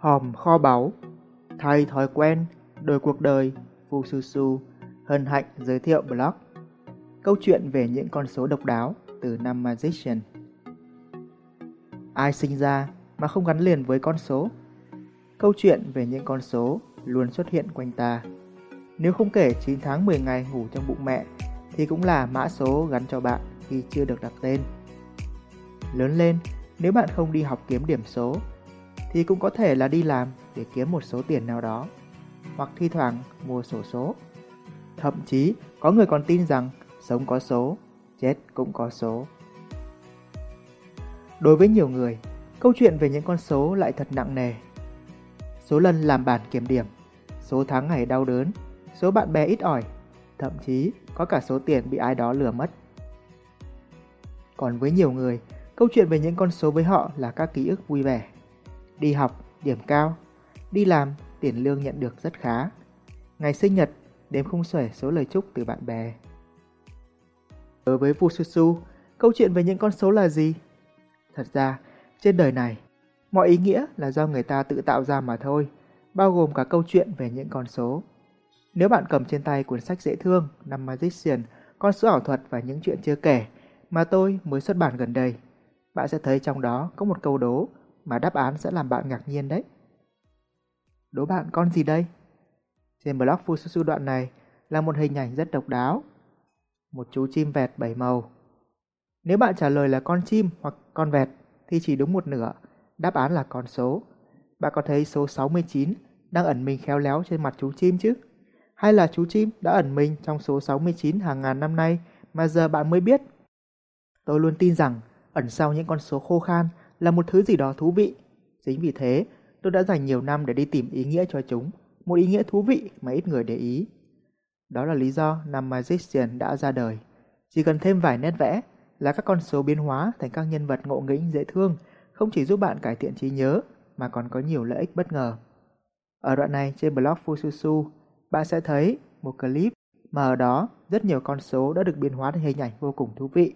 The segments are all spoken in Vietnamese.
hòm kho báu, thay thói quen, đổi cuộc đời, Phu Su Su, hân hạnh giới thiệu blog. Câu chuyện về những con số độc đáo từ năm Magician. Ai sinh ra mà không gắn liền với con số? Câu chuyện về những con số luôn xuất hiện quanh ta. Nếu không kể 9 tháng 10 ngày ngủ trong bụng mẹ thì cũng là mã số gắn cho bạn khi chưa được đặt tên. Lớn lên, nếu bạn không đi học kiếm điểm số thì cũng có thể là đi làm để kiếm một số tiền nào đó hoặc thi thoảng mua sổ số. Thậm chí có người còn tin rằng sống có số, chết cũng có số. Đối với nhiều người, câu chuyện về những con số lại thật nặng nề. Số lần làm bản kiểm điểm, số tháng ngày đau đớn, số bạn bè ít ỏi, thậm chí có cả số tiền bị ai đó lừa mất. Còn với nhiều người, câu chuyện về những con số với họ là các ký ức vui vẻ. Đi học, điểm cao, đi làm, tiền lương nhận được rất khá. Ngày sinh nhật, đếm không xuể số lời chúc từ bạn bè. Đối với Fususu, câu chuyện về những con số là gì? Thật ra, trên đời này, mọi ý nghĩa là do người ta tự tạo ra mà thôi, bao gồm cả câu chuyện về những con số. Nếu bạn cầm trên tay cuốn sách dễ thương Năm Magician, con số ảo thuật và những chuyện chưa kể mà tôi mới xuất bản gần đây, bạn sẽ thấy trong đó có một câu đố mà đáp án sẽ làm bạn ngạc nhiên đấy. Đố bạn con gì đây? Trên blog Fususu đoạn này là một hình ảnh rất độc đáo. Một chú chim vẹt bảy màu. Nếu bạn trả lời là con chim hoặc con vẹt thì chỉ đúng một nửa, đáp án là con số. Bạn có thấy số 69 đang ẩn mình khéo léo trên mặt chú chim chứ? Hay là chú chim đã ẩn mình trong số 69 hàng ngàn năm nay mà giờ bạn mới biết? Tôi luôn tin rằng ẩn sau những con số khô khan là một thứ gì đó thú vị. Chính vì thế, tôi đã dành nhiều năm để đi tìm ý nghĩa cho chúng, một ý nghĩa thú vị mà ít người để ý. Đó là lý do năm Magician đã ra đời. Chỉ cần thêm vài nét vẽ là các con số biến hóa thành các nhân vật ngộ nghĩnh dễ thương, không chỉ giúp bạn cải thiện trí nhớ mà còn có nhiều lợi ích bất ngờ. Ở đoạn này trên blog Fususu, bạn sẽ thấy một clip mà ở đó rất nhiều con số đã được biến hóa thành hình ảnh vô cùng thú vị.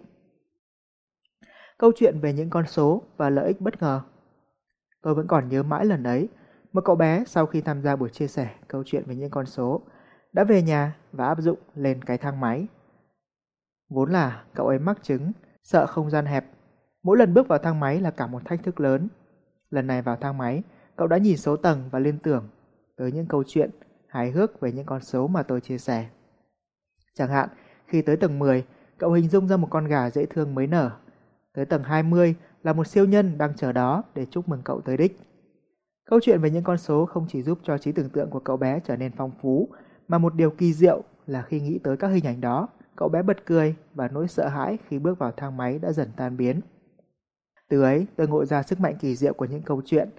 Câu chuyện về những con số và lợi ích bất ngờ. Tôi vẫn còn nhớ mãi lần ấy, một cậu bé sau khi tham gia buổi chia sẻ câu chuyện về những con số đã về nhà và áp dụng lên cái thang máy. Vốn là cậu ấy mắc chứng, sợ không gian hẹp. Mỗi lần bước vào thang máy là cả một thách thức lớn. Lần này vào thang máy, cậu đã nhìn số tầng và liên tưởng tới những câu chuyện hài hước về những con số mà tôi chia sẻ. Chẳng hạn, khi tới tầng 10, cậu hình dung ra một con gà dễ thương mới nở. Tới tầng 20 là một siêu nhân đang chờ đó để chúc mừng cậu tới đích. Câu chuyện về những con số không chỉ giúp cho trí tưởng tượng của cậu bé trở nên phong phú, mà một điều kỳ diệu là khi nghĩ tới các hình ảnh đó, cậu bé bật cười và nỗi sợ hãi khi bước vào thang máy đã dần tan biến. Từ ấy, tôi ngộ ra sức mạnh kỳ diệu của những câu chuyện.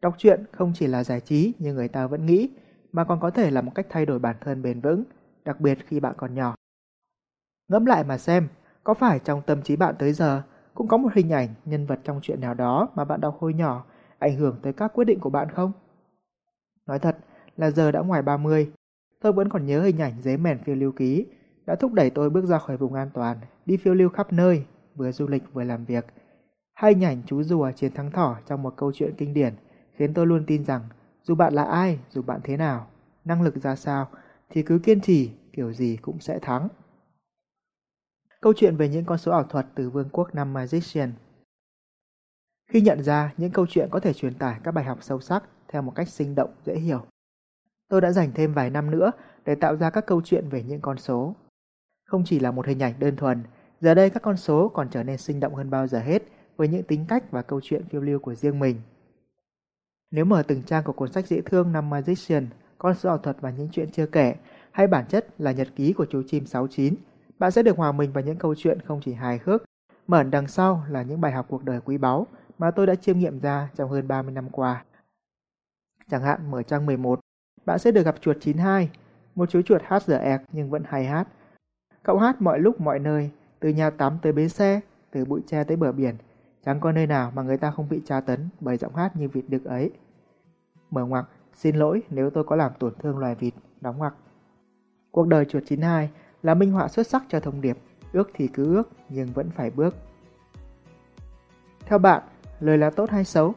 Đọc truyện không chỉ là giải trí như người ta vẫn nghĩ, mà còn có thể là một cách thay đổi bản thân bền vững, đặc biệt khi bạn còn nhỏ. Ngẫm lại mà xem, có phải trong tâm trí bạn tới giờ cũng có một hình ảnh nhân vật trong chuyện nào đó mà bạn đọc hồi nhỏ ảnh hưởng tới các quyết định của bạn không? Nói thật là giờ đã ngoài 30, tôi vẫn còn nhớ hình ảnh giấy mèn phiêu lưu ký đã thúc đẩy tôi bước ra khỏi vùng an toàn, đi phiêu lưu khắp nơi, vừa du lịch vừa làm việc. Hai hình ảnh chú rùa chiến thắng thỏ trong một câu chuyện kinh điển khiến tôi luôn tin rằng dù bạn là ai, dù bạn thế nào, năng lực ra sao, thì cứ kiên trì, kiểu gì cũng sẽ thắng. Câu chuyện về những con số ảo thuật từ vương quốc năm Magician Khi nhận ra những câu chuyện có thể truyền tải các bài học sâu sắc theo một cách sinh động, dễ hiểu, tôi đã dành thêm vài năm nữa để tạo ra các câu chuyện về những con số. Không chỉ là một hình ảnh đơn thuần, giờ đây các con số còn trở nên sinh động hơn bao giờ hết với những tính cách và câu chuyện phiêu lưu của riêng mình. Nếu mở từng trang của cuốn sách dễ thương năm Magician, con số ảo thuật và những chuyện chưa kể, hay bản chất là nhật ký của chú chim 69, bạn sẽ được hòa mình vào những câu chuyện không chỉ hài hước, mà ẩn đằng sau là những bài học cuộc đời quý báu mà tôi đã chiêm nghiệm ra trong hơn 30 năm qua. Chẳng hạn mở trang 11, bạn sẽ được gặp chuột 92, một chú chuột hát dở ẹc nhưng vẫn hay hát. Cậu hát mọi lúc mọi nơi, từ nhà tắm tới bến xe, từ bụi tre tới bờ biển, chẳng có nơi nào mà người ta không bị tra tấn bởi giọng hát như vịt đực ấy. Mở ngoặc, xin lỗi nếu tôi có làm tổn thương loài vịt, đóng ngoặc. Cuộc đời chuột 92 là minh họa xuất sắc cho thông điệp, ước thì cứ ước nhưng vẫn phải bước. Theo bạn, lời là tốt hay xấu?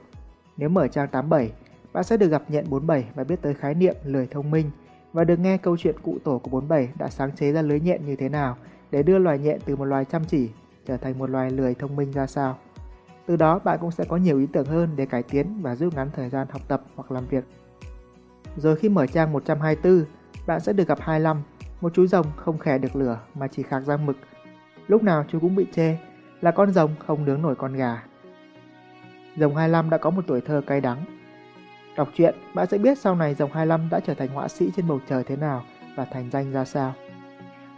Nếu mở trang 87, bạn sẽ được gặp nhận 47 và biết tới khái niệm lười thông minh và được nghe câu chuyện cụ tổ của 47 đã sáng chế ra lưới nhện như thế nào để đưa loài nhện từ một loài chăm chỉ trở thành một loài lười thông minh ra sao. Từ đó bạn cũng sẽ có nhiều ý tưởng hơn để cải tiến và rút ngắn thời gian học tập hoặc làm việc. Rồi khi mở trang 124, bạn sẽ được gặp 25, một chú rồng không khè được lửa mà chỉ khạc ra mực. Lúc nào chú cũng bị chê là con rồng không nướng nổi con gà. Rồng 25 đã có một tuổi thơ cay đắng. Đọc truyện, bạn sẽ biết sau này rồng 25 đã trở thành họa sĩ trên bầu trời thế nào và thành danh ra sao.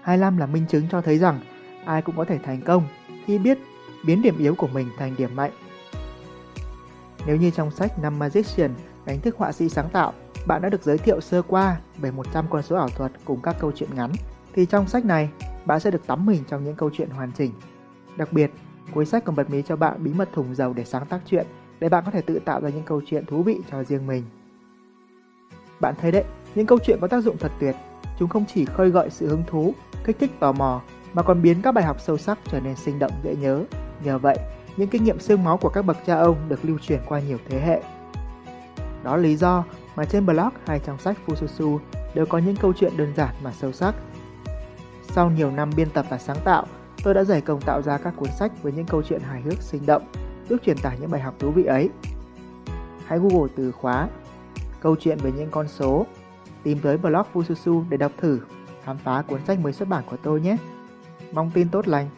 25 là minh chứng cho thấy rằng ai cũng có thể thành công khi biết biến điểm yếu của mình thành điểm mạnh. Nếu như trong sách Năm Magician, đánh thức họa sĩ sáng tạo, bạn đã được giới thiệu sơ qua về 100 con số ảo thuật cùng các câu chuyện ngắn, thì trong sách này, bạn sẽ được tắm mình trong những câu chuyện hoàn chỉnh. Đặc biệt, cuối sách còn bật mí cho bạn bí mật thùng dầu để sáng tác chuyện, để bạn có thể tự tạo ra những câu chuyện thú vị cho riêng mình. Bạn thấy đấy, những câu chuyện có tác dụng thật tuyệt. Chúng không chỉ khơi gợi sự hứng thú, kích thích tò mò, mà còn biến các bài học sâu sắc trở nên sinh động dễ nhớ. Nhờ vậy, những kinh nghiệm xương máu của các bậc cha ông được lưu truyền qua nhiều thế hệ. Đó là lý do mà trên blog hay trong sách Fususu đều có những câu chuyện đơn giản mà sâu sắc. Sau nhiều năm biên tập và sáng tạo, tôi đã dày công tạo ra các cuốn sách với những câu chuyện hài hước sinh động, giúp truyền tải những bài học thú vị ấy. Hãy Google từ khóa câu chuyện về những con số, tìm tới blog Fususu để đọc thử, khám phá cuốn sách mới xuất bản của tôi nhé. Mong tin tốt lành.